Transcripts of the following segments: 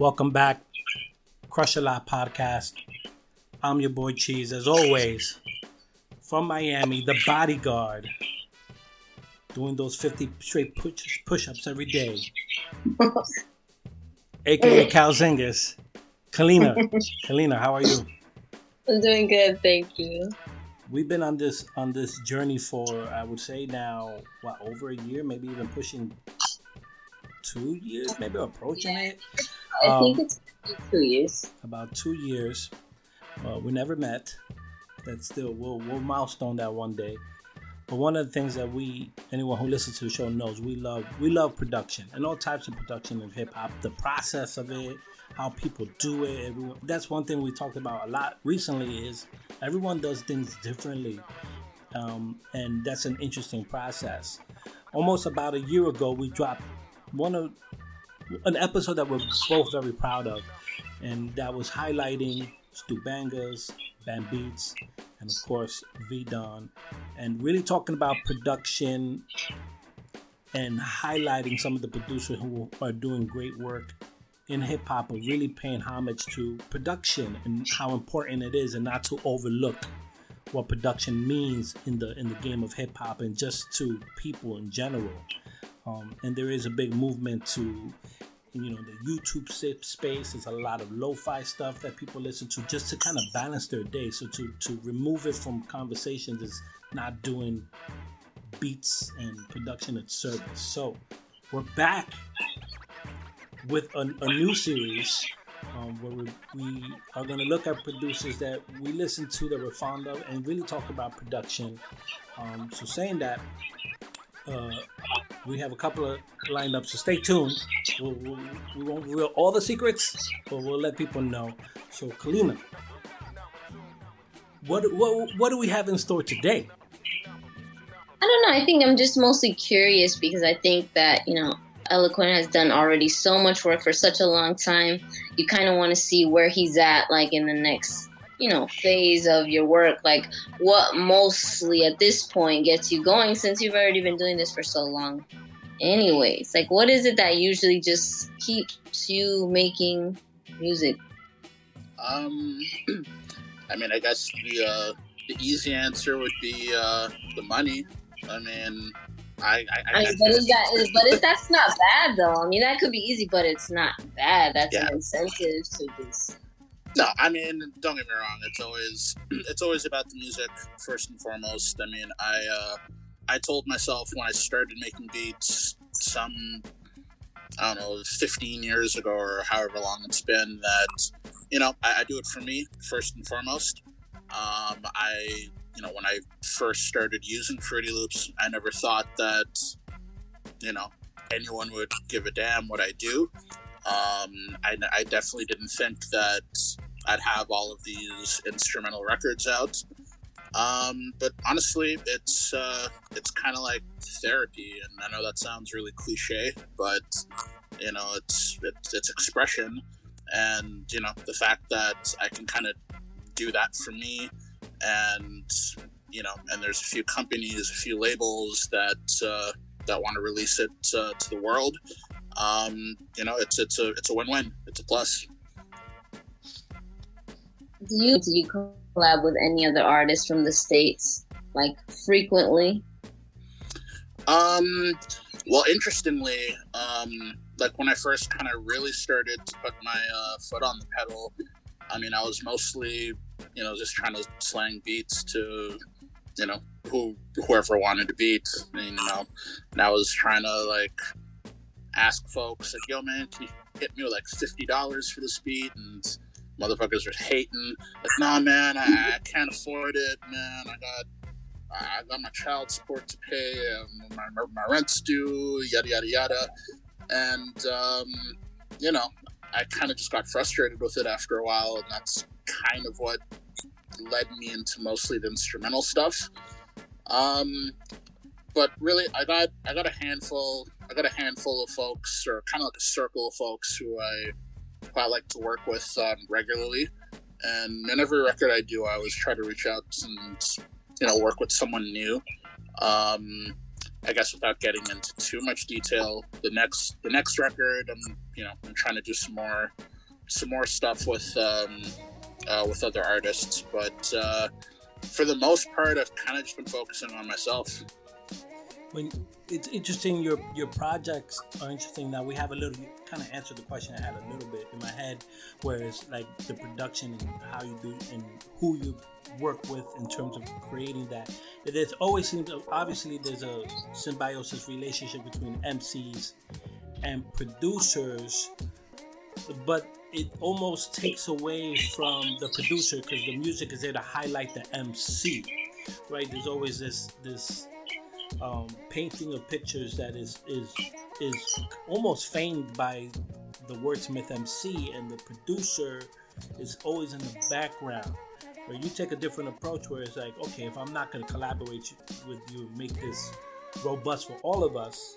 Welcome back, Crush a Lot podcast. I'm your boy Cheese, as always, from Miami, the bodyguard, doing those 50 straight push, push-ups every day. AKA Cal Zingas. Kalina. Kalina, how are you? I'm doing good, thank you. We've been on this on this journey for I would say now what over a year, maybe even pushing two years, maybe approaching Yeah. it. I Um, think it's two years. about two years. Uh, we never met. That's still we'll we'll milestone that one day. But one of the things that we anyone who listens to the show knows we love we love production and all types of production in hip hop. The process of it, how people do it. Everyone, that's one thing we talked about a lot recently. Is everyone does things differently, um, and that's an interesting process. Almost about a year ago, we dropped one of an episode that we're both very proud of, and that was highlighting Stu Bangas, Bam Beats, and of course V Don, and really talking about production and highlighting some of the producers who are doing great work in hip hop and really paying homage to production and how important it is, and not to overlook what production means in the in the game of hip hop and just to people in general. Um, and there is a big movement to you know the youtube space. There's a lot of lo-fi stuff that people listen to just to kind of balance their day. So to to remove it from conversations is not doing beats and production and service. So we're back with a, a new series um, where we, we are going to look at producers that we listen to that we're fond of and really talk about production. Um, so saying that uh, we have a couple of lined up, so stay tuned. We'll, we'll, we won't reveal all the secrets, but we'll let people know. So, Kalina, what what what do we have in store today? I don't know. I think I'm just mostly curious because I think that, you know, Eloquent has done already so much work for such a long time. You kind of want to see where he's at, like in the next, you know, phase of your work. Like, what mostly at this point gets you going since you've already been doing this for so long. Anyways, like, what is it that usually just keeps you making music? Um, I mean, I guess the uh, the easy answer would be uh, the money. I mean, I, I, I mean, but is that is, but is that's not bad though? I mean, that could be easy, but it's not bad. That's Yeah. an incentive to just. no. I mean, don't get me wrong. It's always it's always about the music first and foremost. I mean, I uh, I told myself when I started making beats some I don't know, 15 years ago or however long it's been that you know I, I do it for me first and foremost. Um, I you know when I first started using Fruity Loops, I never thought that you know anyone would give a damn what I do. Um, I, I definitely didn't think that I'd have all of these instrumental records out. Um, but honestly, it's uh, it's kind of like therapy, and I know that sounds really cliche, but you know, it's it's, it's expression, and you know, the fact that I can kind of do that for me, and you know, and there's a few companies, a few labels that uh, that want to release it uh, to the world. Um, you know, it's it's a it's a win-win. It's a plus. Do you do you collab with any other artists from the states like frequently? Um, well, interestingly, um, like when I first kind of really started to put my uh, foot on the pedal, I mean, I was mostly, you know, just trying to slang beats to, you know, who whoever wanted to beat, and, you know, and I was trying to like ask folks like, "Yo, man, can you hit me with like fifty dollars for this beat?" And motherfuckers were hating, like, "Nah, man, I, I can't afford it, man. I got." I got my child support to pay, my, my, rent's due, yada yada yada, and um, you know, I kind of just got frustrated with it after a while, and that's kind of what led me into mostly the instrumental stuff. Um, but really, I got I got a handful I got a handful of folks, or kind of like a circle of folks who I I like to work with um, regularly. And in every record I do, I always try to reach out and you know work with someone new. Um, I guess without getting into too much detail, the next the next record, I'm you know I'm trying to do some more some more stuff with um, uh, with other artists, but uh, for the most part, I've kind of just been focusing on myself. When it's interesting, your your projects are interesting. Now we have a little kind of answered the question I had a little bit in my head, where it's like the production and how you do and who you work with in terms of creating that. It always seems obviously there's a symbiosis relationship between MCs and producers, but it almost takes away from the producer because the music is there to highlight the MC, right? There's always this this um, painting of pictures that is is is almost famed by the wordsmith MC, and the producer is always in the background. Where you take a different approach, where it's like, okay, if I'm not going to collaborate with you, make this robust for all of us,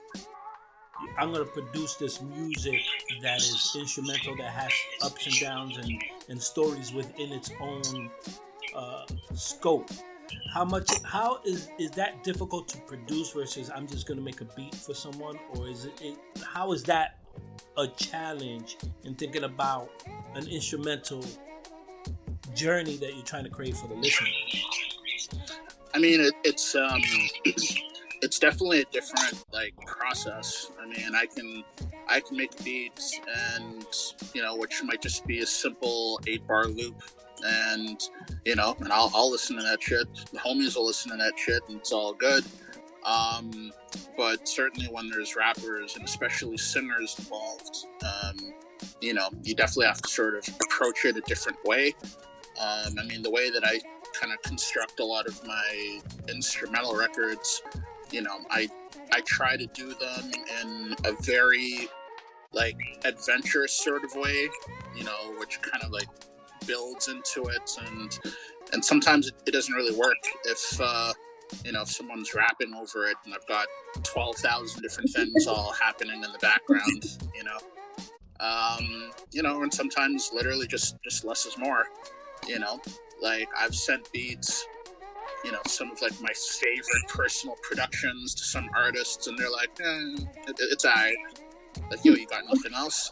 I'm gonna produce this music that is instrumental, that has ups and downs and, and stories within its own uh, scope. How much? How is is that difficult to produce versus I'm just gonna make a beat for someone, or is it? it how is that a challenge in thinking about an instrumental journey that you're trying to create for the listener? I mean, it, it's um, it's definitely a different like process. I mean, I can I can make beats and you know, which might just be a simple eight bar loop and you know, and I'll, I'll listen to that shit. The homies will listen to that shit and it's all good. Um, but certainly when there's rappers and especially singers involved, um, you know, you definitely have to sort of approach it a different way. Um, I mean, the way that I kind of construct a lot of my instrumental records you know, I I try to do them in a very like adventurous sort of way, you know, which kind of like builds into it and and sometimes it, it doesn't really work if uh you know if someone's rapping over it and I've got 12,000 different things all happening in the background, you know. Um, you know, and sometimes literally just just less is more, you know. Like I've sent beats you know some of like my favorite personal productions to some artists, and they're like, eh, it, "It's alright." Like, yo, you got nothing else,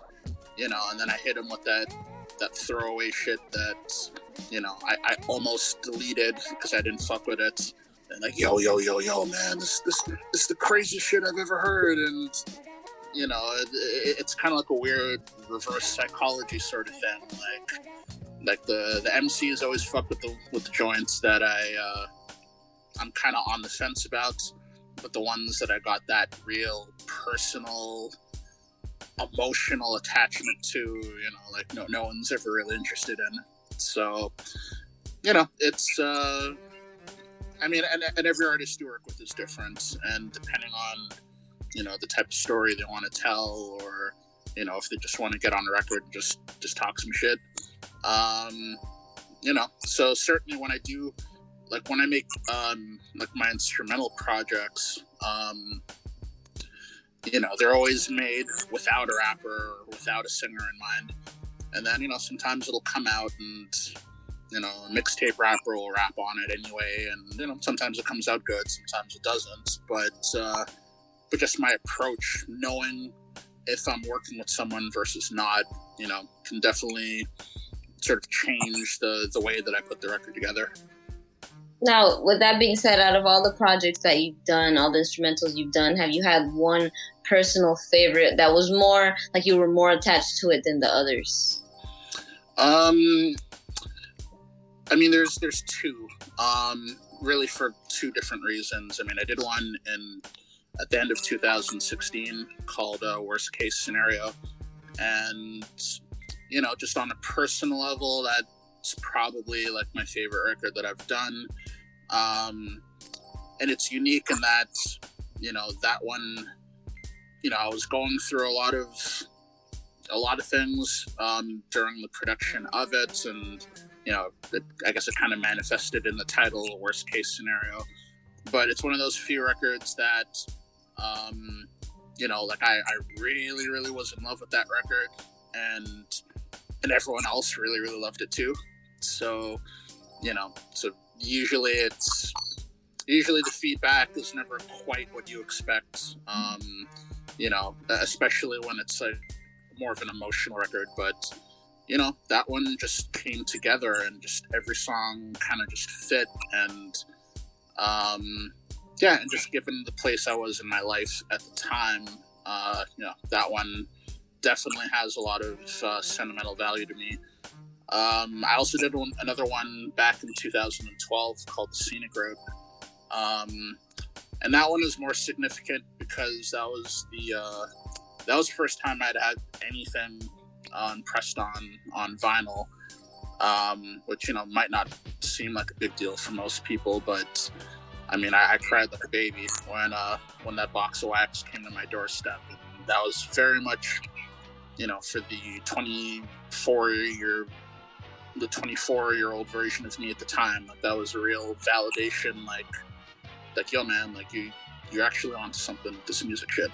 you know? And then I hit them with that that throwaway shit that you know I, I almost deleted because I didn't fuck with it. And like, yo, yo, yo, yo, man, this this this is the craziest shit I've ever heard, and you know, it, it, it's kind of like a weird reverse psychology sort of thing. Like, like the the MC is always fuck with the with the joints that I uh, I'm kind of on the fence about. But the ones that I got that real personal, emotional attachment to, you know, like no no one's ever really interested in. So, you know, it's. Uh, I mean, and, and every artist you work with is different, and depending on, you know, the type of story they want to tell, or you know, if they just want to get on the record and just just talk some shit. Um, you know, so certainly when I do like when I make um, like my instrumental projects, um, you know, they're always made without a rapper or without a singer in mind. And then, you know, sometimes it'll come out and, you know, a mixtape rapper will rap on it anyway. And, you know, sometimes it comes out good, sometimes it doesn't. But, uh, but just my approach, knowing if I'm working with someone versus not, you know, can definitely sort of change the, the way that I put the record together. Now, with that being said, out of all the projects that you've done, all the instrumentals you've done, have you had one personal favorite that was more like you were more attached to it than the others? Um, I mean, there's there's two. Um, really for two different reasons. I mean, I did one in at the end of 2016 called uh, "Worst Case Scenario," and you know, just on a personal level, that's probably like my favorite record that I've done. Um, and it's unique in that, you know, that one, you know, I was going through a lot of a lot of things um, during the production of it, and you know, it, I guess it kind of manifested in the title, "Worst Case Scenario." But it's one of those few records that, um, you know, like I, I really, really was in love with that record, and and everyone else really, really loved it too. So, you know, so usually it's usually the feedback is never quite what you expect. Um, you know, especially when it's more of an emotional record. But you know, that one just came together and just every song kind of just fit. And, um, yeah, and just given the place I was in my life at the time, uh, you know, that one definitely has a lot of uh, sentimental value to me. Um, I also did one, another one back in 2012 called The Scenic Road. Um, and that one is more significant because that was the uh, that was the first time I'd had anything pressed on on vinyl, um, which you know might not seem like a big deal for most people, but I mean I, I cried like a baby when uh, when that box of wax came to my doorstep, and that was very much you know for the 24 year the 24 year old version of me at the time. Like that was a real validation like like yo man like you you're actually on something with this music shit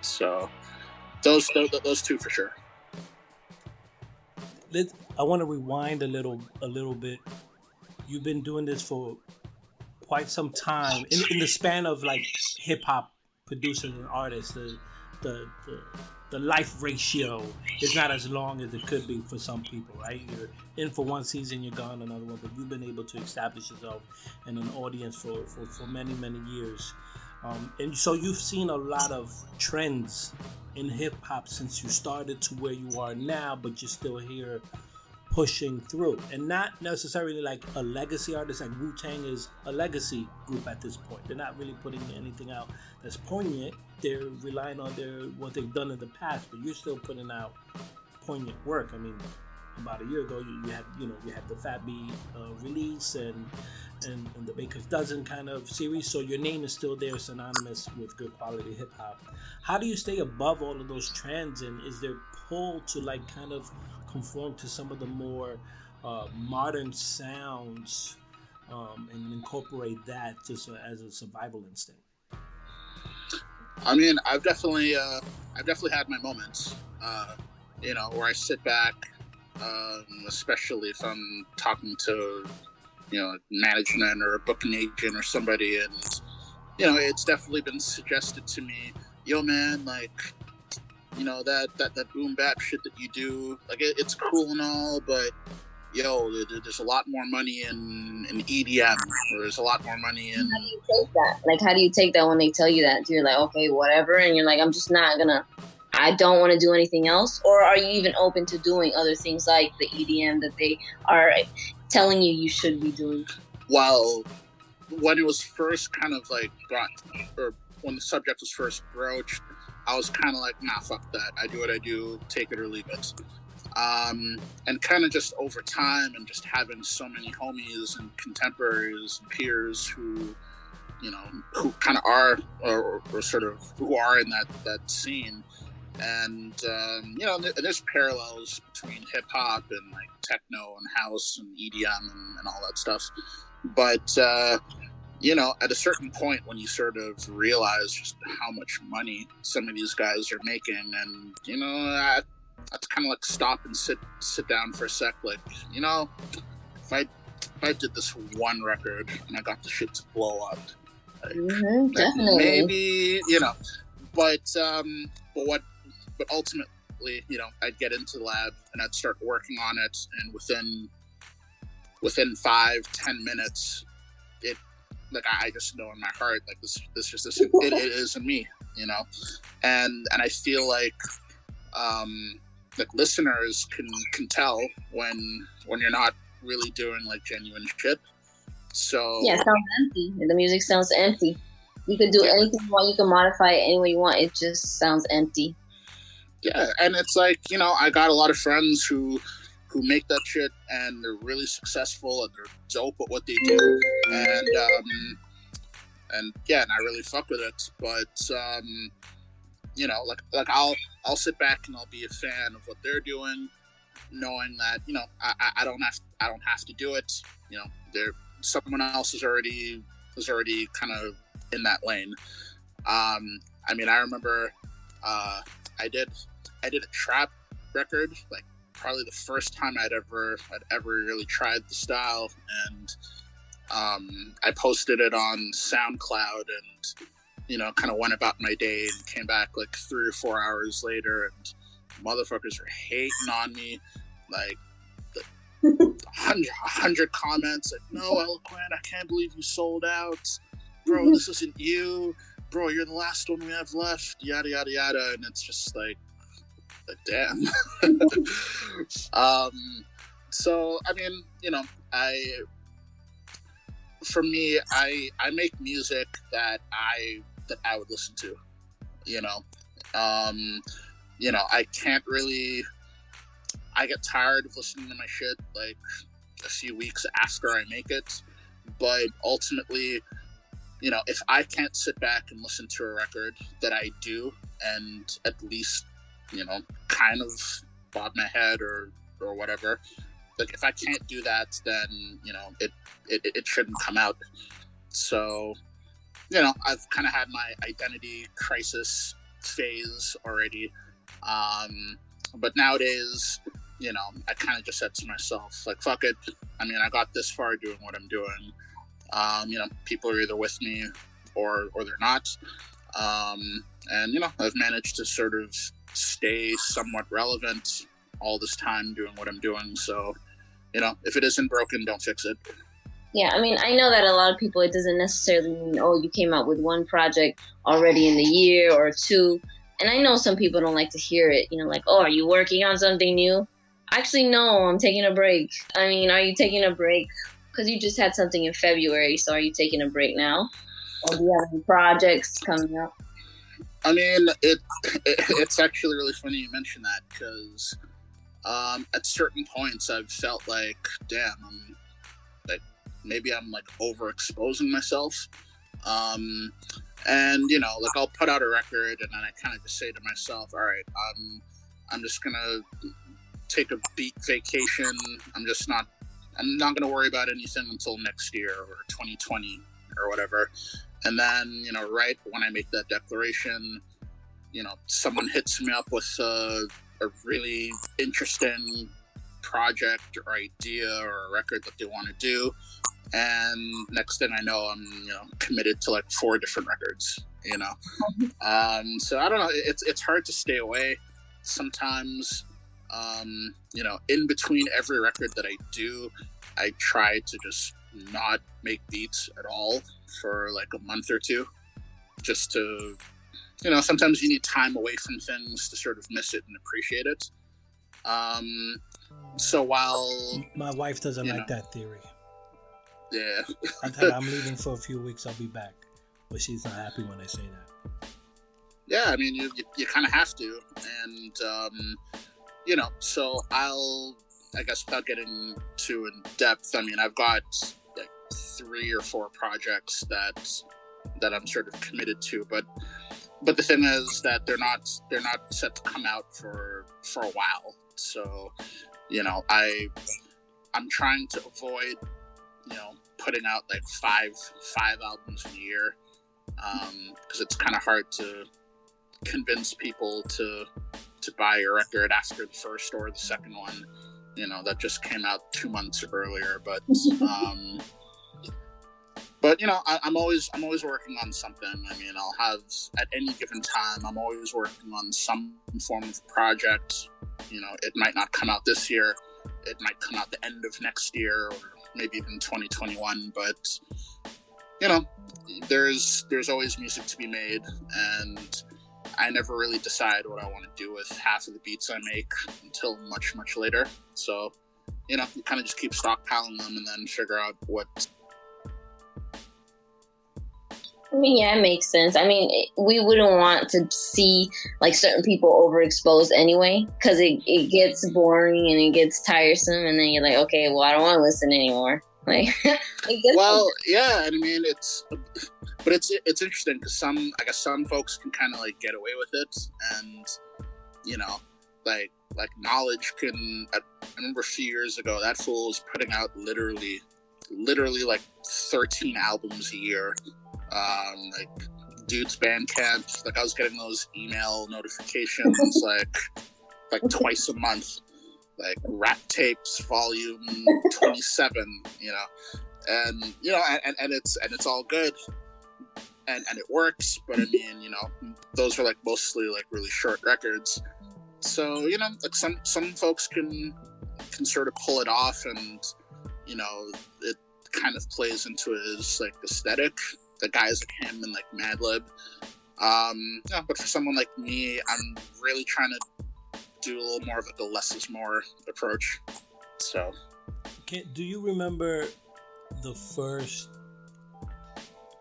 so those those, those two for sure Let's, I want to rewind a little a little bit. You've been doing this for quite some time in, in the span of like hip hop producers and artists. The, the the the life ratio is not as long as it could be for some people, right? You're in for one season, you're gone another one, but you've been able to establish yourself in an audience for, for, for many, many years. Um, and so you've seen a lot of trends in hip hop since you started to where you are now, but you're still here pushing through. And not necessarily like a legacy artist, like Wu Tang is a legacy group at this point. They're not really putting anything out that's poignant. They're relying on their what they've done in the past, but you're still putting out poignant work. I mean, about a year ago, you, you had you know you had the Fat uh, release and, and and the Baker's Dozen kind of series. So your name is still there, synonymous with good quality hip hop. How do you stay above all of those trends? And is there pull to like kind of conform to some of the more uh, modern sounds um, and incorporate that just as a survival instinct? I mean, I've definitely, uh, I've definitely had my moments, uh, you know, where I sit back um, especially if I'm talking to you know management or a booking agent or somebody, and you know it's definitely been suggested to me, yo man, like you know that that that boom bap shit that you do, like it, it's cool and all, but yo, there's a lot more money in, in EDM, or there's a lot more money in. How do you take that? Like, how do you take that when they tell you that? You're like, okay, whatever, and you're like, I'm just not gonna I don't want to do anything else? Or are you even open to doing other things like the EDM that they are telling you you should be doing? Well, when it was first kind of like brought, or when the subject was first broached, I was kind of like, nah, fuck that. I do what I do, take it or leave it. Um, and kind of just over time and just having so many homies and contemporaries and peers who, you know, who kind of are or, or, sort of who are in that, that scene and um, you know, there's parallels between hip hop and like techno and house and EDM and, and all that stuff. But uh, you know, at a certain point, when you sort of realize just how much money some of these guys are making, and you know, I, I kind of like stop and sit sit down for a sec. Like, you know, if I if I did this one record and I got the shit to blow up, like, mm-hmm, definitely, maybe you know. But um, but what but ultimately, you know, I'd get into the lab and I'd start working on it, and within within five ten minutes, it like I just know in my heart like this this just this it, it isn't me, you know, and and I feel like um like listeners can can tell when when you're not really doing like genuine shit. So yeah, it sounds empty. The music sounds empty. You can do yeah. anything you want. You can modify it any way you want. It just sounds empty yeah, and it's like you know, I got a lot of friends who who make that shit and they're really successful and they're dope at what they do, and um, and yeah, and I really fuck with it. But um, you know, like like I'll I'll sit back and I'll be a fan of what they're doing, knowing that you know I, I don't have I don't have to do it. You know, there someone else is already is already kind of in that lane. Um, I mean, I remember uh, I did I did a trap record, like probably the first time I'd ever I'd ever really tried the style, and um, I posted it on SoundCloud, and you know, kind of went about my day, and came back like three or four hours later, and motherfuckers were hating on me. like 100, 100 comments like no eloquent i can't believe you sold out. Bro this isn't you. Bro you're the last one we have left. Yada yada yada. And it's just like damn um so i mean you know i for me i i make music that i that i would listen to you know um you know i can't really I get tired of listening to my shit like a few weeks after I make it. But ultimately, you know, if I can't sit back and listen to a record that I do and at least, you know, kind of bob my head or or whatever, like if I can't do that, then you know it it, it shouldn't come out. So, you know, I've kind of had my identity crisis phase already. Um, but nowadays, you know, I kind of just said to myself, like, fuck it. I mean, I got this far doing what I'm doing. Um, you know, people are either with me or or they're not. Um, and you know, I've managed to sort of stay somewhat relevant all this time doing what I'm doing. So, you know, if it isn't broken, don't fix it. Yeah, I mean, I know that a lot of people, it doesn't necessarily mean, oh, you came out with one project already in the year or two. And I know some people don't like to hear it, you know, like, oh, are you working on something new? Actually, no, I'm taking a break. I mean, are you taking a break? Because you just had something in February, so are you taking a break now? Or do you have any projects coming up? I mean, it, it it's actually really funny you mention that because um, at certain points I've felt like, damn, I'm like maybe I'm like overexposing myself. Um, and you know, like I'll put out a record and then I kind of just say to myself, all right, I'm I'm just gonna take a beat vacation. I'm just not. I'm not to worry about anything until next year or 2020 or whatever. And then, you know, right when I make that declaration, you know, someone hits me up with a, a really interesting project or idea or record that they want to do. And next thing I know, I'm, you know, committed to like four different records, you know? Um, so I don't know. It's, it's hard to stay away sometimes um, you know, in between every record that I do, I try to just not make beats at all for like a month or two, just to, you know, sometimes you need time away from things to sort of miss it and appreciate it. Um, so while my wife doesn't like know, that theory, yeah, I i'm leaving for a few weeks. I'll be back, but she's not happy when I say that. Yeah, I mean, you you, you kind of have to, and um, you know, so I'll, I guess, without getting too in depth, I mean, I've got three or four projects that that I'm sort of committed to, but but the thing is that they're not they're not set to come out for for a while. So, you know, I I'm trying to avoid, you know, putting out like five five albums in a year because um, it's kind of hard to convince people to to buy a record after the first or the second one. You know, that just came out two months earlier. But um, but you know, I, am always I'm always working on something. I mean, I'll have at any given time, I'm always working on some form of project. You know, it might not come out this year. It might come out the end of next year, or maybe even 2021. But you know, there's there's always music to be made, and I never really decide what I want to do with half of the beats I make until much, much later. So, you know, you kind of just keep stockpiling them and then figure out what. I mean, yeah, it makes sense. I mean, we wouldn't want to see like certain people overexposed anyway, because it, it gets boring and it gets tiresome, and then you're like, okay, well, I don't want to listen anymore. Like, well, yeah, I mean, it's but it's it's interesting because some I guess some folks can kind of like get away with it, and you know, like like Knxwledge can. I, I remember a few years ago that fool was putting out literally, literally like thirteen albums a year. Um, like dude's Bandcamp, like I was getting those email notifications like like twice a month, like rap tapes volume twenty seven, you know, and you know, and, and it's and it's all good and, and it works. But I mean, you know, those are like mostly like really short records. so you know, like some some folks can can sort of pull it off, and you know, it kind of plays into his like aesthetic. The guys like him and like Madlib. Um, yeah, but for someone like me, I'm really trying to do a little more of like a less is more approach. So, Can, do you remember the first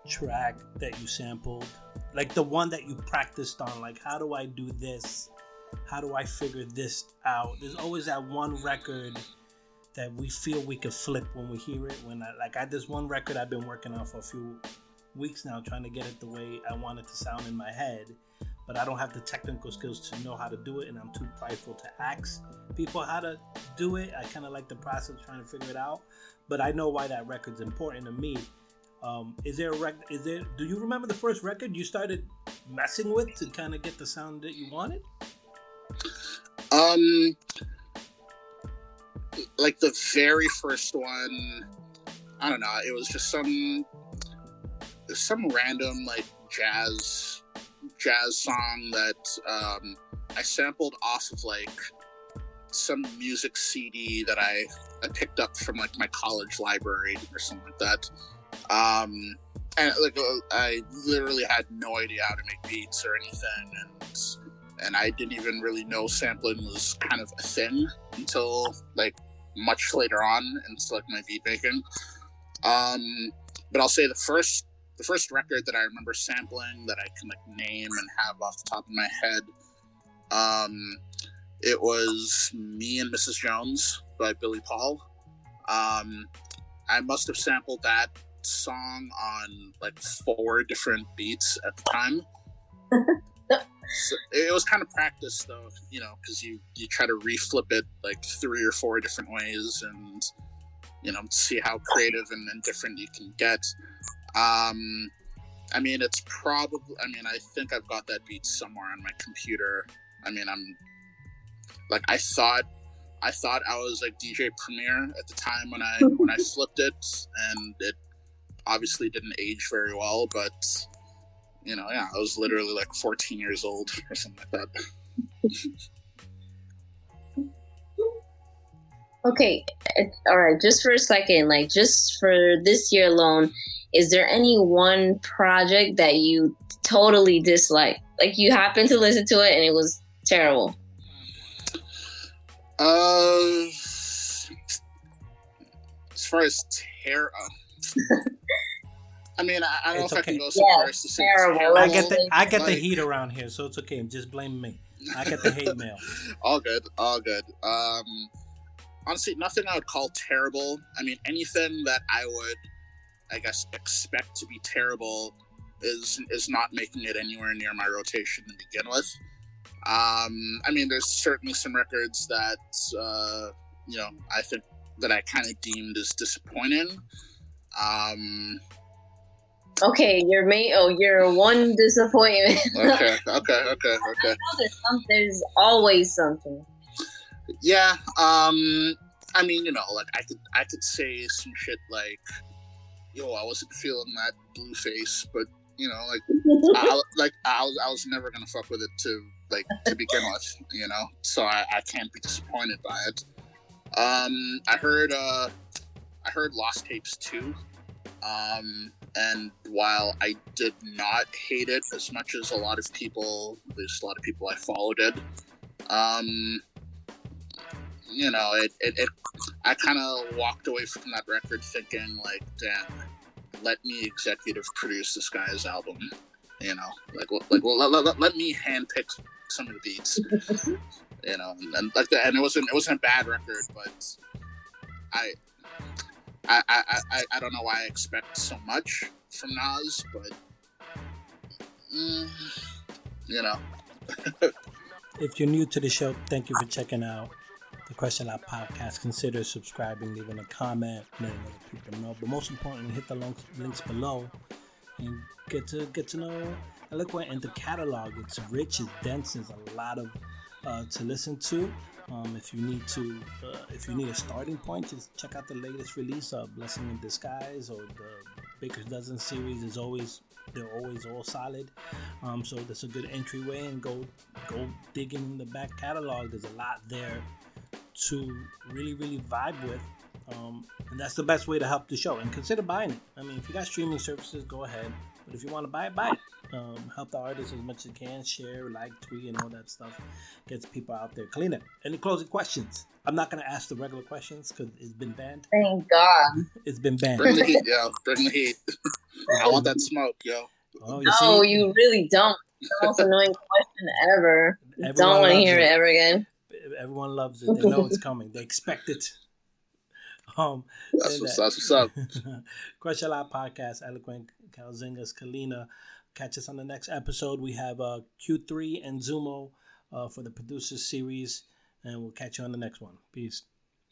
track that you sampled? Like the one that you practiced on? Like, how do I do this? How do I figure this out? There's always that one record that we feel we could flip when we hear it. When I like, I this one record I've been working on for a few weeks now, trying to get it the way I want it to sound in my head. But I don't have the technical skills to know how to do it, and I'm too prideful to ask people how to do it. I kind of like the process trying to figure it out. But I know why that record's important to me. Um, is there a record? Is there? Do you remember the first record you started messing with to kind of get the sound that you wanted? Um, like the very first one, I don't know. It was just some some random like jazz jazz song that um, I sampled off of like some music CD that I I picked up from like my college library or something like that. Um, and like uh, I literally had no idea how to make beats or anything, and and I didn't even really know sampling was kind of a thing until like much later on into like my beat making. Um, but I'll say the first the first record that I remember sampling that I can like name and have off the top of my head, um, it was "Me and Mrs. Jones" by Billy Paul. Um, I must have sampled that song on like four different beats at the time. so it was kind of practice though, you know, because you you try to reflip it like three or four different ways and you know see how creative and, and different you can get. Um, I mean, it's probably. I mean, I think I've got that beat somewhere on my computer. I mean, I'm like I thought. I thought I was like DJ Premier at the time when I when I flipped it, and it obviously didn't age very well. But you know, yeah, I was literally like 14 years old or something like that. Okay, all right. Just for a second, like just for this year alone, is there any one project that you totally dislike? Like you happened to listen to it and it was terrible. Uh, as far as terror, I mean, I, I don't It's know if. I can go so Yeah, far as to say terrible. terrible. I get the I get the heat around here, so it's okay. Just blame me. I get the hate mail. all good, all good. Um, honestly, nothing I would call terrible. I mean, anything that I would, I guess, expect to be terrible is is not making it anywhere near my rotation to begin with. Um, I mean, there's certainly some records that uh, you know I think that I kind of deemed as disappointing. Um, Okay, you're me. Oh, you're one disappointment. okay, okay, okay, okay. there's, some, there's always something. Yeah, um, I mean, you know, like I could, I could say some shit like, "Yo, I wasn't feeling that Blueface," but you know, like, I, like I was, I was never gonna fuck with it to like to begin with, you know. So I, I can't be disappointed by it. Um, I heard, uh, I heard Lost Tapes 2, um, and while I did not hate it as much as a lot of people, there's a lot of people I followed it. Um, you know, it, it, it I kind of walked away from that record thinking like, damn, let me executive produce this guy's album. You know, like like let, let, let, let me handpick some of the beats. you know, and, and like that, and it wasn't it wasn't a bad record, but I. I, I, I, I don't know why I expect so much from Nas, but mm, you know, If you're new to the show, thank you for checking out the Question Out podcast. Consider subscribing, leaving a comment, letting other people know. But most importantly, hit the links, below and get to get to know Eloquent and the catalog. It's rich, it's dense, there's a lot of uh, to listen to. Um, if you need to, uh, if you need a starting point, just check out the latest release of Blessing in Disguise or the Baker's Dozen series is always they're always all solid. Um, so that's a good entryway and go go digging in the back catalog. There's a lot there to really really vibe with. Um, and that's the best way to help the show. And consider buying it. I mean, if you got streaming services, go ahead. But if you want to buy it, buy it. Um, help the artist as much as you can. Share, like, tweet, and all that stuff. Gets people out there. Clean Kalina, any closing questions? I'm not going to ask the regular questions because it's been banned. Thank God. It's been banned. Bring the heat, yo. Bring the heat. I want that smoke, yo. Oh, you no, see? you really don't. The most annoying question ever. Everyone don't want to hear it. it ever again. Everyone loves it. They know it's coming. They expect it. Um, that's, what's, that's what's up. Crush a lot podcast. Eloquent Calzingas Kalina. Catch us on the next episode. We have uh, Q3 and Zumo uh, for the producers series, and we'll catch you on the next one. Peace.